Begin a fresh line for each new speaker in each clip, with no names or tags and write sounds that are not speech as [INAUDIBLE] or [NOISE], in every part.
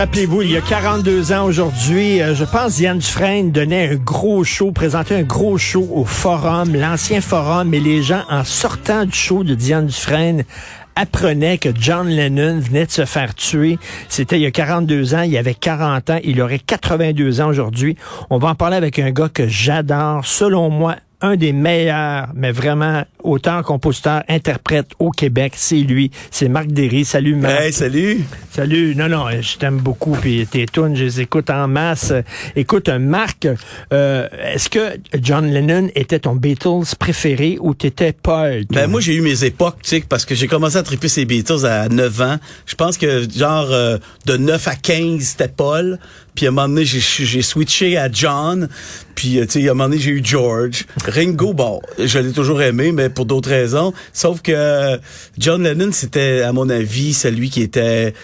Rappelez-vous, il y a 42 ans aujourd'hui, euh, je pense Diane Dufresne donnait un gros show, présentait un gros show au Forum, l'ancien Forum, et les gens, en sortant du show de Diane Dufresne, apprenaient que John Lennon venait de se faire tuer. C'était il y a 42 ans, il avait 40 ans, il aurait 82 ans aujourd'hui. On va en parler avec un gars que j'adore, selon moi, un des meilleurs, mais vraiment auteur, compositeur, interprète au Québec, c'est lui, c'est Marc Derry. Salut Marc.
Hey, salut.
Salut. Non, non, je t'aime beaucoup, puis tes tunes, je les écoute en masse. Écoute, Marc, euh, est-ce que John Lennon était ton Beatles préféré ou t'étais Paul?
Ben moi, j'ai eu mes époques, tu sais, parce que j'ai commencé à triper ces Beatles à 9 ans. Je pense que genre euh, de 9 à 15, c'était Paul. Puis à un moment donné, j'ai switché à John. Puis, euh, tu sais, à un moment donné, j'ai eu George. Ringo, bon, je l'ai toujours aimé, mais pour d'autres raisons. Sauf que euh, John Lennon, c'était, à mon avis, celui qui était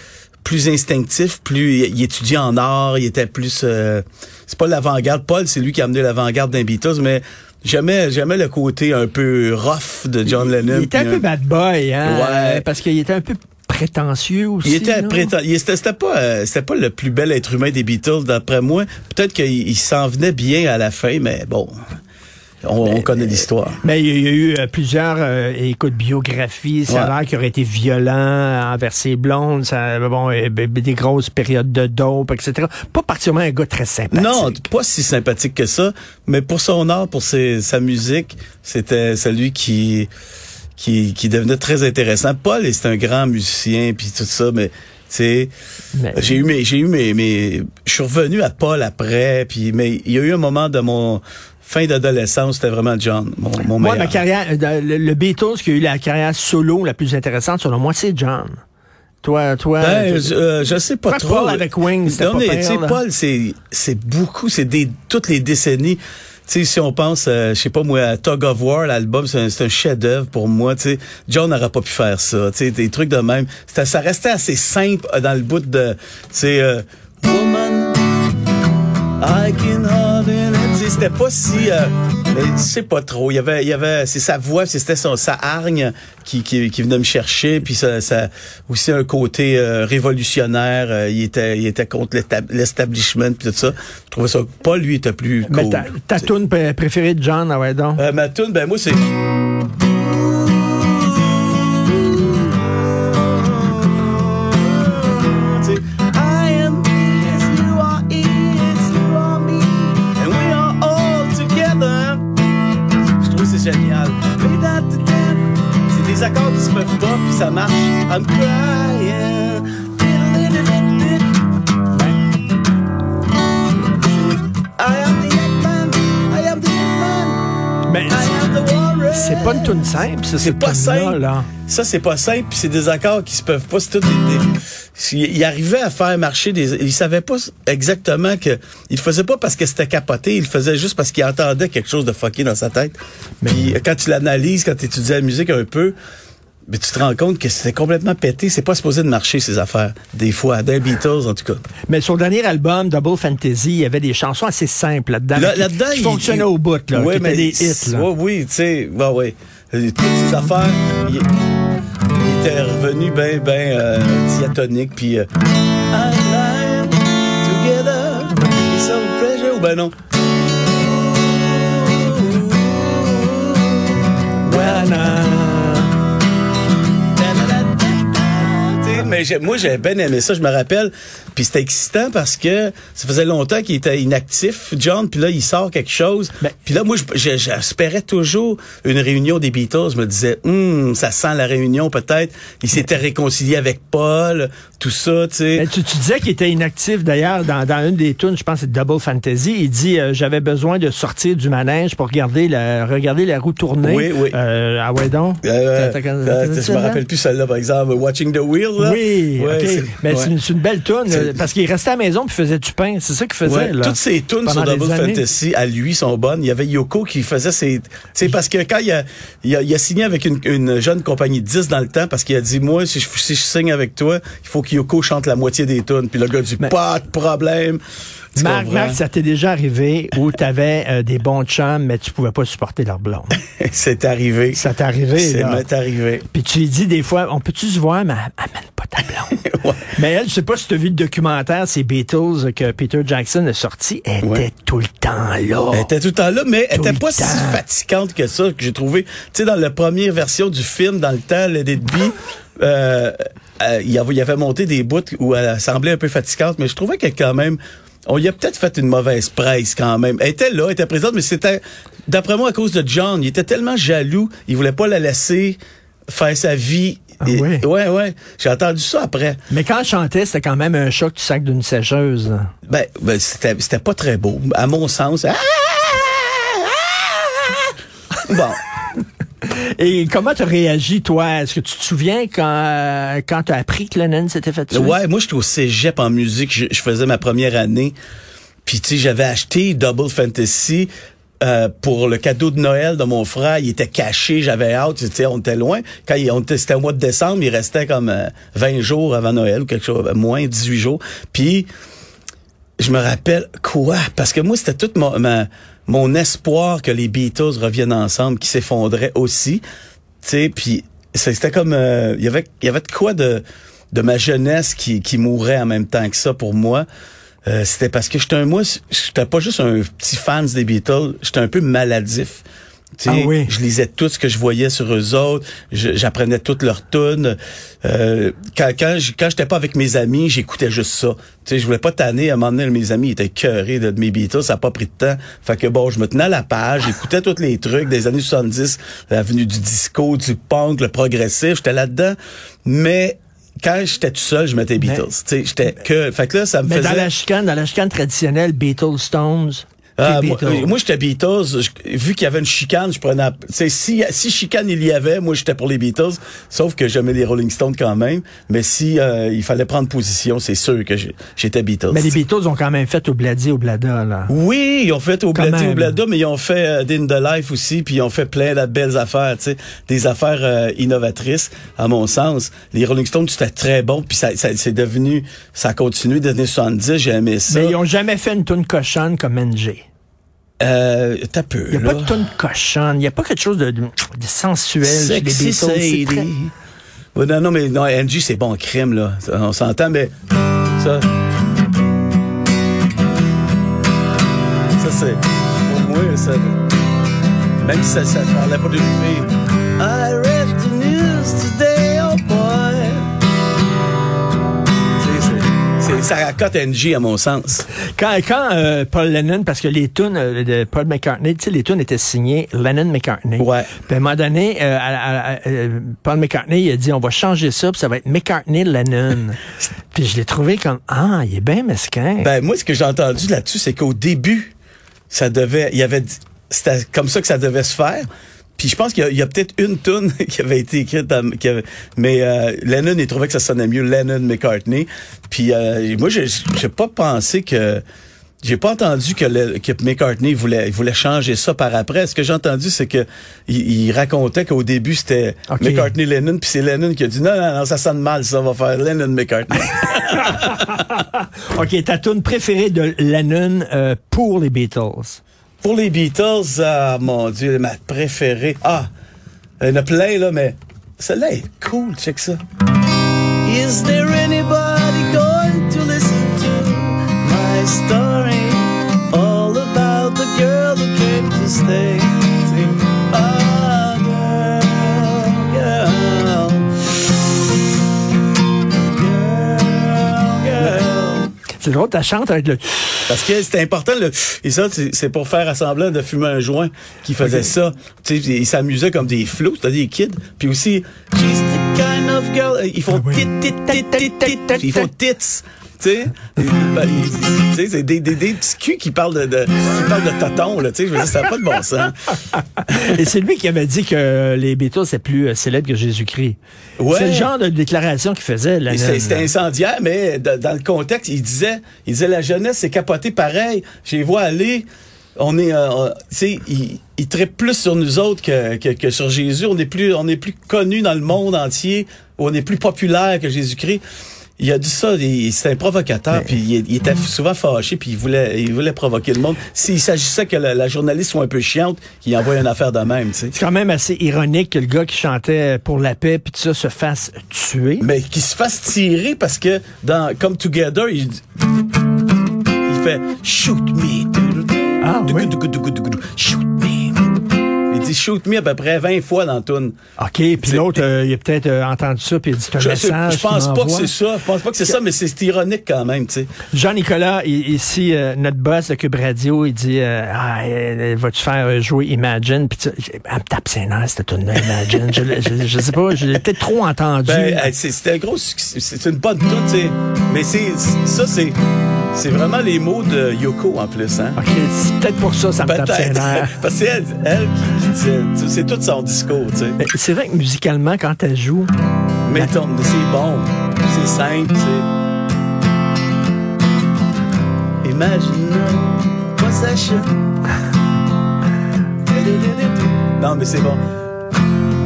plus instinctif, plus il étudiait en art, il était plus euh, c'est pas l'avant-garde. Paul, c'est lui qui a amené l'avant-garde d'un Beatles, mais jamais jamais le côté un peu rough de John Lennon.
Il était un peu bad boy, hein? Ouais. Parce qu'il était un peu prétentieux aussi.
Il était prétentieux. C'était pas, euh, c'était pas le plus bel être humain des Beatles, d'après moi. Peut-être qu'il s'en venait bien à la fin, mais bon. On, connaît l'histoire.
Mais il y a eu euh, plusieurs euh, écoutes biographies, ça a l'air qu'il aurait été violent envers ses blondes, ça, bon, des grosses périodes de dope, etc. Pas particulièrement un gars très sympathique.
Non, pas si sympathique que ça, mais pour son art, pour ses, sa musique, c'était celui qui qui, qui devenait très intéressant. Paul, c'est un grand musicien, puis tout ça, mais tu sais, j'ai eu mes, j'ai eu mes, mes, je suis revenu à Paul après, puis mais il y a eu un moment de mon fin d'adolescence, c'était vraiment John, mon, mon
Moi, ma carrière, euh, le, Beatles qui a eu la carrière solo la plus intéressante, selon moi, c'est John. Toi, toi.
Ben, je, euh, je, sais pas trop.
Paul avec Wings, c'était pas
pire, Paul, c'est, c'est beaucoup, c'est des, toutes les décennies sais, si on pense, euh, je sais pas moi, à Tug of War, l'album, c'est un, un chef-d'œuvre pour moi. Tu sais, John n'aurait pas pu faire ça. Tu sais, des trucs de même. Ça restait assez simple euh, dans le bout de, tu sais, euh, Woman, I can C'était pas si, euh, mais tu sais pas trop. Il y avait, il y avait, c'est sa voix, c'était sa hargne qui, qui, qui, venait me chercher, puis ça, ça aussi un côté révolutionnaire. il était, il était contre l'establishment, tout ça. Je trouvais ça. Pas lui était plus. Cool,
mais ta, ta tune préférée de John, ah ouais donc?
ma tune, ben moi c'est. I'm crying.
c'est pas une tune simple, ça. C'est pas simple. Là.
Ça, c'est pas simple, puis c'est des accords qui se peuvent pas. C'est tout des, il arrivait à faire marcher des. Il savait pas exactement que. Il le faisait pas parce que c'était capoté, il le faisait juste parce qu'il entendait quelque chose de fucké dans sa tête. Mais quand tu l'analyses, quand tu étudies la musique un peu, mais tu te rends compte que c'était complètement pété. C'est pas supposé de marcher, ces affaires. Des fois, des Beatles, en tout cas.
Mais le dernier album, Double Fantasy, il y avait des chansons assez simples là-dedans.
Là-dedans,
qui, fonctionnaient au bout, là. Oui, mais des hits, là.
oui, tu sais, bah oui. Toutes ces affaires, il, il était revenu bien, bien euh, diatonique, puis... Euh, together, so ou ben non. Mais moi, j'ai bien aimé ça, je me rappelle. Puis c'était excitant parce que ça faisait longtemps qu'il était inactif, John. Puis là, il sort quelque chose. Ben, puis là, moi, j'espérais toujours une réunion des Beatles. Je me disais, hum, ça sent la réunion peut-être. Il s'était réconcilié avec Paul, tout ça, tu sais.
Ben, tu, disais qu'il était inactif d'ailleurs dans, dans une des tunes, je pense c'est Double Fantasy. Il dit, euh, j'avais besoin de sortir du manège pour regarder la, regarder la roue tourner.
Oui, oui.
Euh, ah ouais donc?
Euh, je me rappelle plus celle-là, par exemple, Watching the Wheel. Là.
Oui, Mais c'est une, belle tune parce qu'il restait à la maison puis faisait du pain. C'est ça qu'il faisait. Là,
toutes ces tunes sur Double Fantasy à lui sont bonnes. Il y avait Yoko qui faisait ses. C'est parce que quand il a, il a, signé avec une, une, jeune compagnie de 10 dans le temps parce qu'il a dit moi si je, si je signe avec toi, il faut que Yoko chante la moitié des tunes. Puis le gars dit pas de problème.
Marc, Marc, ça t'est déjà arrivé où tu avais euh, des bons chums, mais tu pouvais pas supporter leur blonde. [LAUGHS]
c'est arrivé.
Ça t'est arrivé.
C'est arrivé.
Puis tu lui dis des fois, on peut-tu se voir, mais amène pas ta blonde. [LAUGHS] Mais elle, je sais pas si tu as vu le documentaire, c'est Beatles que Peter Jackson a sorti. Elle était tout le temps là.
Elle était tout le temps là, mais elle était pas si fatigante que ça, que j'ai trouvé. Tu sais, dans la première version du film, dans le temps, le début, [LAUGHS] euh, euh, il avait monté des bouts où elle semblait un peu fatigante, mais je trouvais qu'elle quand même on y a peut-être fait une mauvaise presse quand même. Elle était là, elle était présente, mais c'était, d'après moi, à cause de John. Il était tellement jaloux, il voulait pas la laisser faire sa vie.
Ah oui?
Ouais, ouais. J'ai entendu ça après.
Mais quand elle chantait, c'était quand même un choc du sac d'une sécheuse.
Ben, ben c'était, c'était pas très beau. À mon sens. Ah! bon. [LAUGHS]
Et comment tu réagi, toi? Est-ce que tu te souviens quand, euh, quand tu as appris que Lennon s'était fait tuer?
Ouais, moi, j'étais au cégep en musique. Je, faisais ma première année. Puis, tu sais, j'avais acheté Double Fantasy euh, pour le cadeau de Noël de mon frère. Il était caché, j'avais hâte. Tu sais, on était loin. Quand on était, c'était au mois de décembre, il restait comme 20 euh, jours avant Noël ou quelque chose, moins 18 jours. Puis, je me rappelle, quoi? Parce que moi, c'était toute ma mon espoir que les Beatles reviennent ensemble qui s'effondrait aussi. Tu puis c'était comme euh, il y avait y avait de quoi de de ma jeunesse qui qui mourait en même temps que ça pour moi. Euh, c'était parce que j'étais un moi j'étais pas juste un petit fan des Beatles, j'étais un peu maladif. Ah oui. Je lisais tout ce que je voyais sur eux autres. J'apprenais toutes leurs tunes. Euh, quand quand j'étais pas avec mes amis, j'écoutais juste ça. sais, je voulais pas tanner. À un moment donné, mes amis étaient cœurés de, mes Beatles. Ça a pas pris de temps. Fait que bon, je me tenais à la page. J'écoutais tous les trucs des années 70. L'avenue du disco, du punk, le progressif. J'étais là-dedans. Mais quand j'étais tout seul, je mettais Beatles. sais, j'étais que. Fait que là, ça me
mais
faisait.
dans la chicane, dans la chicane traditionnelle, Beatles, Stones.
Ah, moi, moi j'étais Beatles. vu qu'il y avait une chicane, je prenais. Si, si chicane il y avait, moi j'étais pour les Beatles. Sauf que j'aimais les Rolling Stones quand même. Mais si euh, il fallait prendre position, c'est sûr que j'étais Beatles.
Mais les Beatles ont quand même fait au Bladi, au Blada, là.
Oui, ils ont fait au Bladi, au Blada, mais ils ont fait euh, Din the Life aussi, puis ils ont fait plein de belles affaires, tu sais, des affaires euh, innovatrices, à mon sens. Les Rolling Stones, c'était très bon, puis ça, ça c'est devenu, ça a continué des années 70, j'ai aimé ça.
Mais ils ont jamais fait une tune cochonne comme NG.
Euh, t'as peu.
Il n'y a pas de tonne cochonne. Il n'y a pas quelque chose de, de, sensuel
Sexy non, non, mais non, Angie, c'est bon crime, là. On s'entend, mais ça. Ça, c'est. Pour moi, ça. Même si ça ne parlait pas d'une fille. Ça racote NG à mon sens.
Quand, quand euh, Paul Lennon, parce que les tunes euh, de Paul McCartney, tu sais, les tunes étaient signées Lennon-McCartney.
Ouais.
Puis à un moment donné, euh, Paul McCartney, il a dit, on va changer ça, puis ça va être McCartney-Lennon. [LAUGHS] puis je l'ai trouvé comme, ah, il est bien mesquin.
Ben, moi, ce que j'ai entendu là-dessus, c'est qu'au début, ça devait, il y avait, c'était comme ça que ça devait se faire. Puis je pense qu'il y a, peut-être une tune [LAUGHS] qui avait été écrite, mais euh, Lennon, il trouvait que ça sonnait mieux Lennon McCartney. Puis euh, moi, j'ai pas pensé que j'ai pas entendu que, le, que McCartney voulait, voulait changer ça par après. Ce que j'ai entendu, c'est que il, racontait qu'au début c'était McCartney Lennon, puis c'est Lennon qui a dit non, non, non, ça sonne mal, ça va faire Lennon McCartney. [LAUGHS]
ok, ta tune préférée de Lennon euh, pour les Beatles?
Pour les Beatles, ah, mon Dieu, ma préférée. Ah, il y en a plein, là, mais celle-là est cool, check ça. Is there anybody going to listen to my story? All about the girl who came to stay.
C'est drôle, tu chantes avec le...
Parce que c'était important, le, et ça, c'est pour faire assembler de fumer un joint qui faisait ça. Tu sais, ils s'amusaient comme des flots, c'est-à-dire des kids. Puis aussi, she's the kind of girl, ils font tit, ils font tits. Tu sais, ben, c'est des, des, des petits culs qui parlent de, de qui parlent de tonton, là, tu sais, je veux dire, ça n'a pas de bon sens.
Et c'est lui qui avait dit que les Beatles c'est plus euh, célèbre que Jésus-Christ. Ouais. C'est le genre de déclaration qu'il faisait.
C'était incendiaire, mais dans le contexte, il disait, il disait la jeunesse c'est capoté pareil. Je les vois aller on est, euh, tu sais, il, il traite plus sur nous autres que, que, que, sur Jésus. On est plus, on est plus connu dans le monde entier. On est plus populaire que Jésus-Christ il a dit ça, il- c'était un provocateur, puis il, il était souvent fâché, puis il voulait, il voulait provoquer le monde. S'il s'agissait que la, la journaliste soit un peu chiante, qu'il envoie une affaire de même, tu sais.
C'est quand même assez ironique que le gars qui chantait pour la paix puis tout ça se fasse tuer.
Mais qu'il se fasse tirer parce que dans Come Together, il, il fait Shoot me.
Ah, oui.
Shoot me. Il dit Shoot me à peu près 20 fois dans tune.
OK, puis l'autre, euh, il a peut-être euh, entendu ça puis il a dit un
Je, sais-
message.
je pense pas que c'est ça. Je pense pas que c'est ça, mais c'est ironique quand même, tu sais.
Jean-Nicolas, ici, euh, notre boss de Cube Radio, il dit ah, vas-tu faire jouer Imagine? Puis tu- elle me tape ses nerfs, cette tune Imagine. je, je, je sais pas, je l'ai peut-être trop entendu.
Ben, c'est- c'était un gros succès. C'est une bonne tune, tu sais. Mais c'est ça, c'est c'est vraiment les mots de Yoko en plus, hein?
C'est peut-être pour ça ça me tape ses [LAUGHS] nerfs.
Parce que c'est elle, elle qui, c'est tout son discours, tu sais.
C'est vrai que musicalement, quand elle joue,
Mais c'est bon, c'est simple, sais. Imagine possession. [LAUGHS] Non, mais c'est bon.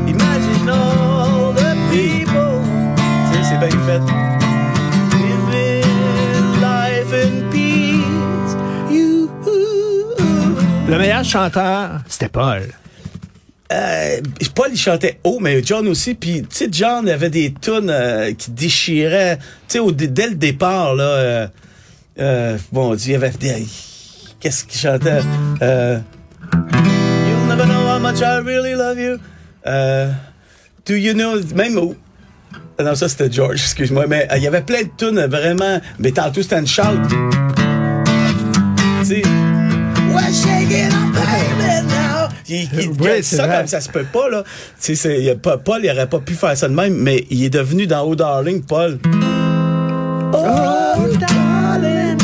Imagine all the people. Tu sais, c'est bien fait.
Le meilleur chanteur, c'était Paul.
Euh, Paul, il chantait haut, mais John aussi. Puis, tu sais, John avait des tunes euh, qui déchiraient. Tu sais, dès le départ, là, euh, bon, il y avait des... Qu'est-ce qu'il chantait? You'll never know how much I really love you. Do you know... Même au... Ah Non, ça, c'était George, [LAUGHS] excuse-moi. Mais il y avait plein de tunes vraiment... Mais tantôt, c'était une shout. [LAUGHS]
Oui, c'est
ça,
vrai.
comme ça se peut pas, là. Tu sais, Paul, il aurait pas pu faire ça de même, mais il est devenu dans Oh Darling, Paul. Oh, darling.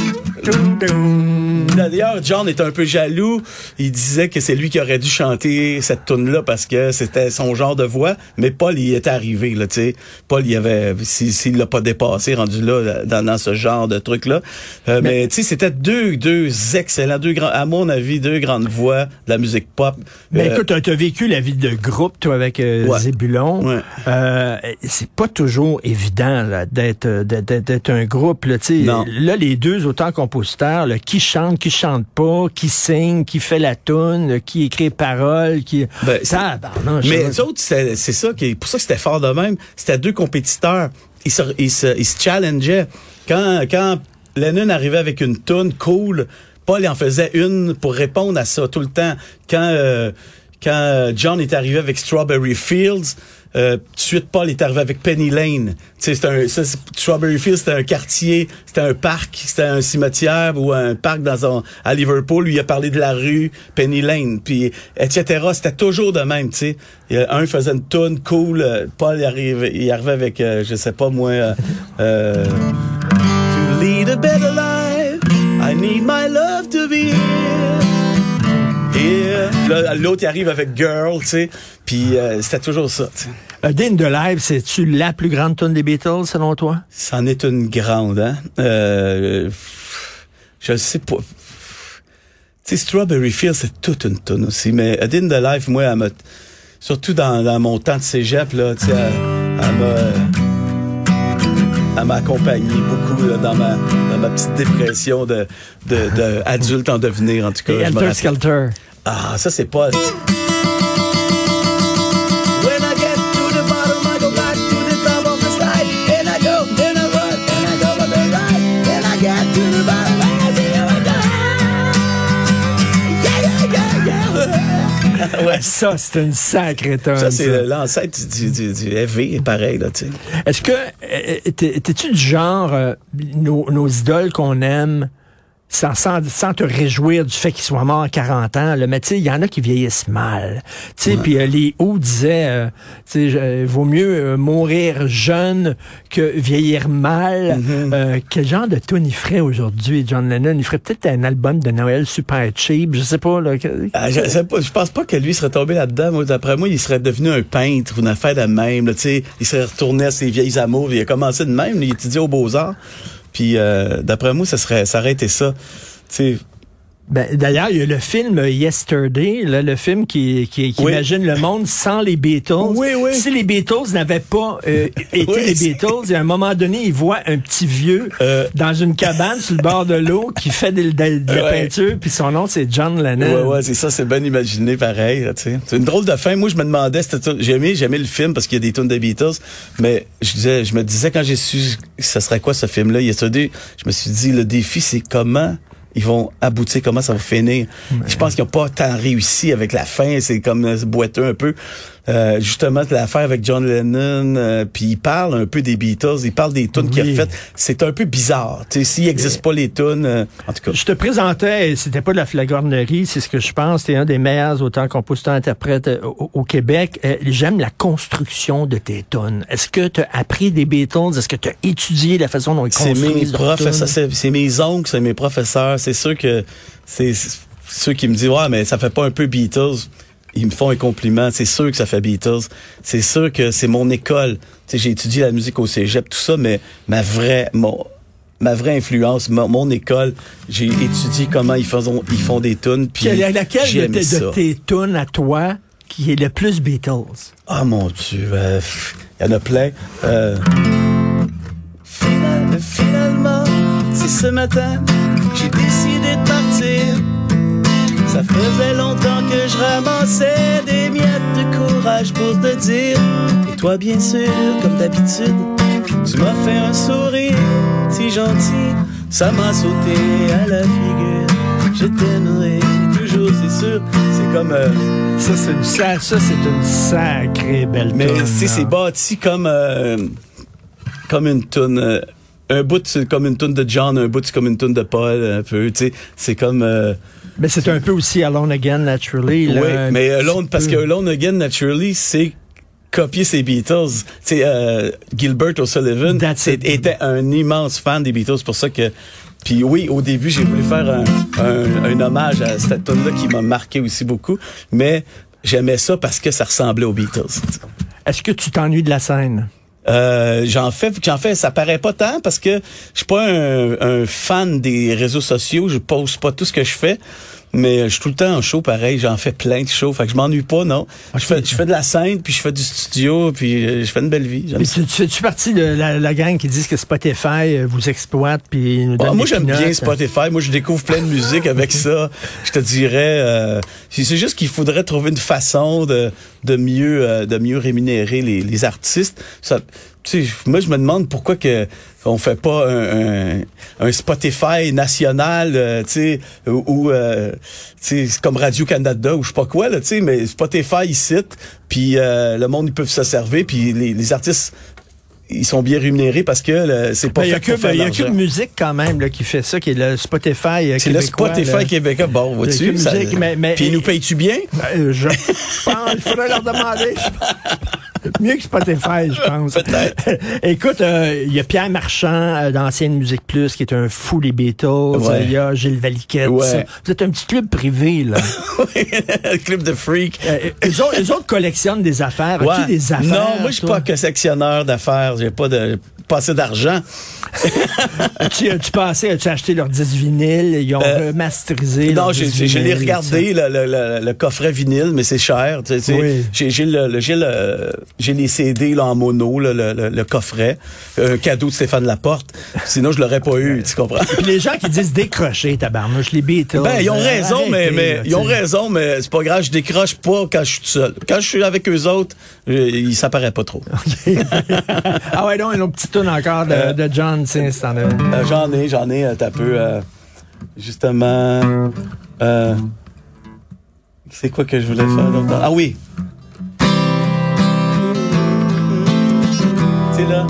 D'ailleurs, John est un peu jaloux. Il disait que c'est lui qui aurait dû chanter cette tune là parce que c'était son genre de voix. Mais Paul, il est arrivé, là, tu sais. Paul, il avait, s'il l'a pas dépassé, rendu là, dans, dans ce genre de truc-là. Euh, mais, tu sais, c'était deux, deux excellents, deux grands, à mon avis, deux grandes voix de la musique pop.
Mais
Euh,
écoute, t'as as vécu la vie de groupe, toi, avec euh,
Ouais.
Zébulon.
Ouais.
Euh, c'est pas toujours évident là, d'être d'être d'être un groupe. Là, tu sais. Là, les deux auteurs-compositeurs, là, qui chante, qui chante pas, qui signe, qui fait la tune, là, qui écrit les paroles, qui...
Ben, c'est-
Tabarnouche,
Mais
ça.
les autres, c'est ça qui pour ça que c'était fort de même. C'était deux compétiteurs. Ils se, ils se, ils se challengeaient. Quand, quand Lennon arrivait avec une tune cool, Paul il en faisait une pour répondre à ça tout le temps. Quand, euh, quand John est arrivé avec Strawberry Fields, euh, suite Paul est arrivé avec Penny Lane. C'était un, ça, Strawberry Fields, c'était un quartier, c'était un parc, c'était un cimetière ou un parc dans un, à Liverpool. Lui, il a parlé de la rue Penny Lane, puis etc. C'était toujours de même, tu sais. Un faisait une tune cool, euh, Paul il arrivait, il arrivait avec, euh, je sais pas moi, euh, euh, To lead a better life, I need my love to be here. Là, L'autre, il arrive avec Girl, tu sais. Puis euh, c'était toujours ça, tu sais.
A Day in the Life, c'est-tu la plus grande tune des Beatles, selon toi?
C'en est une grande, hein? Euh, je sais pas. Tu sais, Strawberry Fields, c'est toute une tonne aussi. Mais A Day in the Life, moi, elle m'a... Surtout dans, dans mon temps de cégep, là, tu sais, elle, elle m'a... Elle m'a accompagné beaucoup là, dans, ma, dans ma petite dépression de, de, de adulte en devenir, en tout cas.
Et Helter. Skelter.
Ah, ça, c'est pas... [LAUGHS] ouais,
Ça, c'est une sacrée tune.
ça, c'est l'ancêtre du, du, du heavy, pareil, là, tu sais.
Est-ce que euh, t'es- t'es-tu du genre euh, nos, nos idoles qu'on aime sans, sans, sans te réjouir du fait qu'ils soient morts à 40 ans, là, mais tu sais, il y en a qui vieillissent mal. Tu sais, puis euh, les hauts disaient, euh, tu sais, euh, vaut mieux euh, mourir jeune que vieillir mal. Euh, quel genre de tune il ferait aujourd'hui, John Lennon? Il ferait peut-être un album de Noël super cheap, je sais pas. Là, que-
Ah, je, sais pas, je pense pas que lui serait tombé là-dedans. D'après moi, il serait devenu un peintre ou une affaire de même. Là, il serait retourné à ses vieilles amours. Il a commencé de même. Il étudiait aux Beaux-Arts. Puis, euh, d'après moi, ça serait, ça aurait été ça. Tu sais,
Ben, D'ailleurs, il y a le film Yesterday, là, le film qui, qui, qui
Oui.
imagine le monde sans les Beatles.
Oui, oui.
Si les Beatles n'avaient pas euh, [LAUGHS] été les Beatles, à un moment donné, il voit un petit vieux
Euh.
dans une cabane sur le bord de l'eau qui fait de, de- de la
Ouais.
peinture, puis son nom, c'est John Lennon.
Ouais, ouais, c'est ça, c'est bien imaginé pareil. C'est une drôle de fin. Moi, je me demandais, c'était j'ai aimé, j'ai aimé le film parce qu'il y a des tunes des Beatles, mais je disais, je me disais quand j'ai su ce serait quoi ce film-là, Yesterday, je me suis dit, le défi, c'est comment ils vont aboutir, comment ça va finir. Je pense qu'ils n'ont pas tant réussi avec la fin, c'est comme boiteux un peu. Euh, justement, l'affaire avec John Lennon, euh, puis il parle un peu des Beatles, il parle des tunes qu'il a faites. C'est un peu bizarre. Tu sais, s'il n'existe pas les tunes, euh, en tout cas.
Je te présentais, c'était pas de la flagornerie, c'est ce que je pense, t'es un des meilleurs auteurs, compositeurs, interprètes euh, au, au Québec. Euh, J'aime la construction de tes tonnes. Est-ce que tu as appris des Beatles? Est-ce que tu as étudié la façon dont ils construisent tunes?
c'est c'est mes oncles, c'est mes professeurs. C'est sûr que c'est ceux qui me disent ouais mais ça fait pas un peu Beatles. Ils me font un compliment. C'est sûr que ça fait Beatles. C'est sûr que c'est mon école. J'ai étudié la musique au cégep, tout ça, mais ma vraie, mon, ma vraie influence, mon, mon école, j'ai étudié comment ils font, ils font des tunes. Puis
Quelle- laquelle de, tes- de
ça.
tes tunes à toi qui est le plus Beatles?
Ah mon Dieu, euh, il y en a plein. Euh, final- finalement, c'est ce matin, j'ai décidé de partir. Ça faisait longtemps que je ramassais des miettes de courage pour te dire. Et toi, bien sûr, comme d'habitude, tu m'as fait un sourire si gentil. Ça m'a sauté à la figure. Je t'aimerai toujours, c'est sûr. C'est comme... euh,
Ça, c'est une, ça, c'est une sacrée belle
mais sais,
là.
c'est bâti comme euh, comme une tune. euh, un bout c'est comme une tune de John, un bout c'est comme une tune de Paul, un peu. Tu sais, c'est comme. Euh,
Mais c'est un peu aussi Alone Again, Naturally. là,
oui, mais Alone, parce
peu.
que Alone Again, naturally, c'est copier ses Beatles. Sais, euh, Gilbert O'Sullivan c'est- était un immense fan des Beatles, pour ça que. Puis oui, au début, j'ai voulu faire un, un, un hommage à cette tune-là qui m'a marqué aussi beaucoup, mais j'aimais ça parce que ça ressemblait aux Beatles.
Est-ce que tu t'ennuies de la scène?
Euh, j'en fais, j'en fais, ça paraît pas tant parce que je suis pas un, un fan des réseaux sociaux, je poste pas tout ce que je fais, mais je suis tout le temps en show pareil, j'en fais plein de shows, fait que je m'ennuie pas, non. Je fais, je fais de la scène, puis je fais du studio, puis euh, je fais une belle vie.
Mais tu, tu partie de la, la gang qui disent que Spotify euh, vous exploite puis nous donne
Ah, moi, j'aime bien
peanuts?
Spotify. Moi, je découvre plein de musique avec [LAUGHS] ça. Je te dirais, euh, c'est juste qu'il faudrait trouver une façon de, de mieux, euh, de mieux rémunérer les, les artistes. Ça, moi, je me demande pourquoi que on fait pas un, un, un Spotify national, euh, tu sais, ou, euh, tu sais, comme Radio Canada ou je sais pas quoi là, tu sais, mais Spotify ici, puis euh, le monde ils peuvent se servir, puis les, les artistes ils sont bien rémunérés parce que c'est pas
Ben, Il y a
fait pour
que
faire
il y a que musique quand même là, qui fait ça, qui est le Spotify euh,
C'est le Spotify
là.
québécois. Bon, vois-tu?
Cube
Puis ils nous payes-tu bien?
Euh, je pense, il faudrait leur demander. [LAUGHS] Mieux que Spotify, je pense.
Peut-être. [LAUGHS]
Écoute, euh, il y a Pierre Marchand euh, d'Ancienne Musique Plus qui est un fou des Beatles.
Ouais.
Euh, Il y a Gilles Valiquette.
Ouais.
Vous êtes un petit club privé, là. [LAUGHS]
Le clip de freak.
Euh, eux, autres, eux autres collectionnent des affaires. As-tu des affaires?
non, moi je suis pas que sectionneur d'affaires. J'ai pas de pas assez d'argent. [LAUGHS]
As-tu, as-tu passé, as-tu acheté leurs 10 vinyles? Ils ont
Euh,
remasterisé
Non, j'ai
10
j'ai- je l'ai
vinyles,
regardé le, le, le, le coffret vinyle, mais c'est cher. Tu sais, tu sais.
Oui.
J'ai j'ai le, le- j'ai le- j'ai les CD là en mono, là, le, coffret, un cadeau de Stéphane Laporte. Sinon je l'aurais pas eu, tu comprends?
Puis les gens qui disent décrocher, tabarnouche, les Beatles.
Ben, ils ont
euh,
raison, mais,
arrêtez,
mais
là,
ils ont raison, mais c'est pas grave, je décroche pas quand je suis tout seul. Quand je suis avec eux autres, euh, il s'apparaît pas trop. [LAUGHS]
ah ouais, non, une autre petite tune encore de,
Euh,
de John, tiens, si t'en as.
Euh, j'en ai, j'en ai, euh, t'as peu, euh, justement, euh, c'est quoi que je voulais faire? Ah oui! C'est là.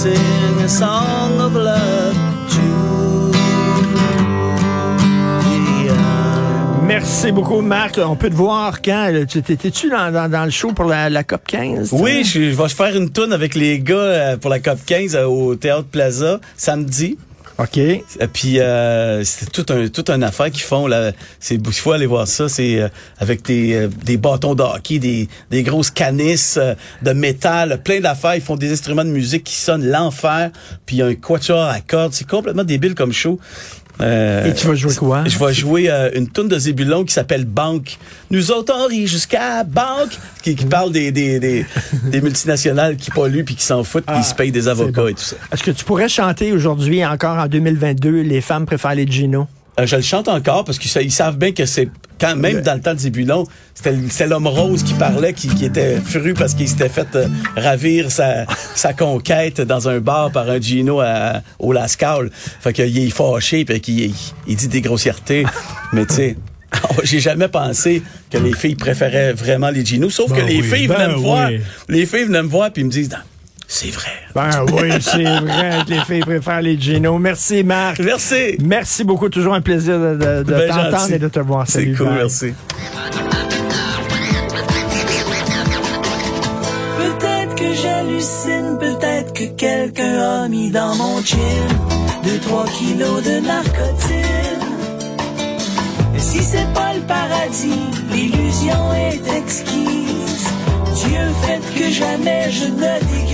Sing a song of love, Julia.
Merci beaucoup, Marc. On peut te voir quand? T'étais-tu dans, dans, dans le show pour la, la COP 15?
Oui, je, je vais faire une tourne avec les gars euh, pour la COP 15 euh, au Théâtre Plaza samedi.
OK.
Et puis euh, c'est tout un tout un affaire qu'ils font là. C'est il faut aller voir ça. C'est euh, avec des, euh, des bâtons de hockey, des, des grosses canisses euh, de métal, plein d'affaires. Ils font des instruments de musique qui sonnent l'enfer. Puis y a un quatuor à cordes. C'est complètement débile comme show. Euh,
Et tu vas jouer quoi?
Je vais jouer euh, une tune de Zébulon qui s'appelle Banque. Nous autres, on rit jusqu'à Banque, qui, qui parle des, des, des, [LAUGHS] des multinationales qui polluent puis qui s'en foutent puis
Ah,
qui se payent des avocats
bon.
et tout ça.
Est-ce que tu pourrais chanter aujourd'hui, encore en 2022, Les femmes préfèrent les Gino?
Euh, je le chante encore parce qu'ils sa- ils savent bien que c'est quand même
Ouais.
dans le temps de Zébulon, c'était l'homme rose qui parlait, qui, qui était furieux parce qu'il s'était fait euh, ravir sa, sa conquête dans un bar par un Gino à, au Lascaux. Fait qu'il est fâché puis qu'il il, dit des grossièretés. Mais tu sais, [LAUGHS] j'ai jamais pensé que les filles préféraient vraiment les Gino, sauf que
Ben
les
oui,
filles
ben
venaient me voir. Les filles venaient me voir puis me disent, c'est vrai.
Ben oui, c'est vrai que les filles préfèrent les Gino. Merci, Marc.
Merci.
Merci beaucoup. Toujours un plaisir de, de- de
Ben
t'entendre et de te voir.
C'est cool,
bye.
merci.
Peut-être que j'hallucine, peut-être que quelqu'un a mis dans mon deux, trois kilos de narcotine. Et si c'est pas le paradis, l'illusion est exquise. Dieu fait que jamais je ne dégrise.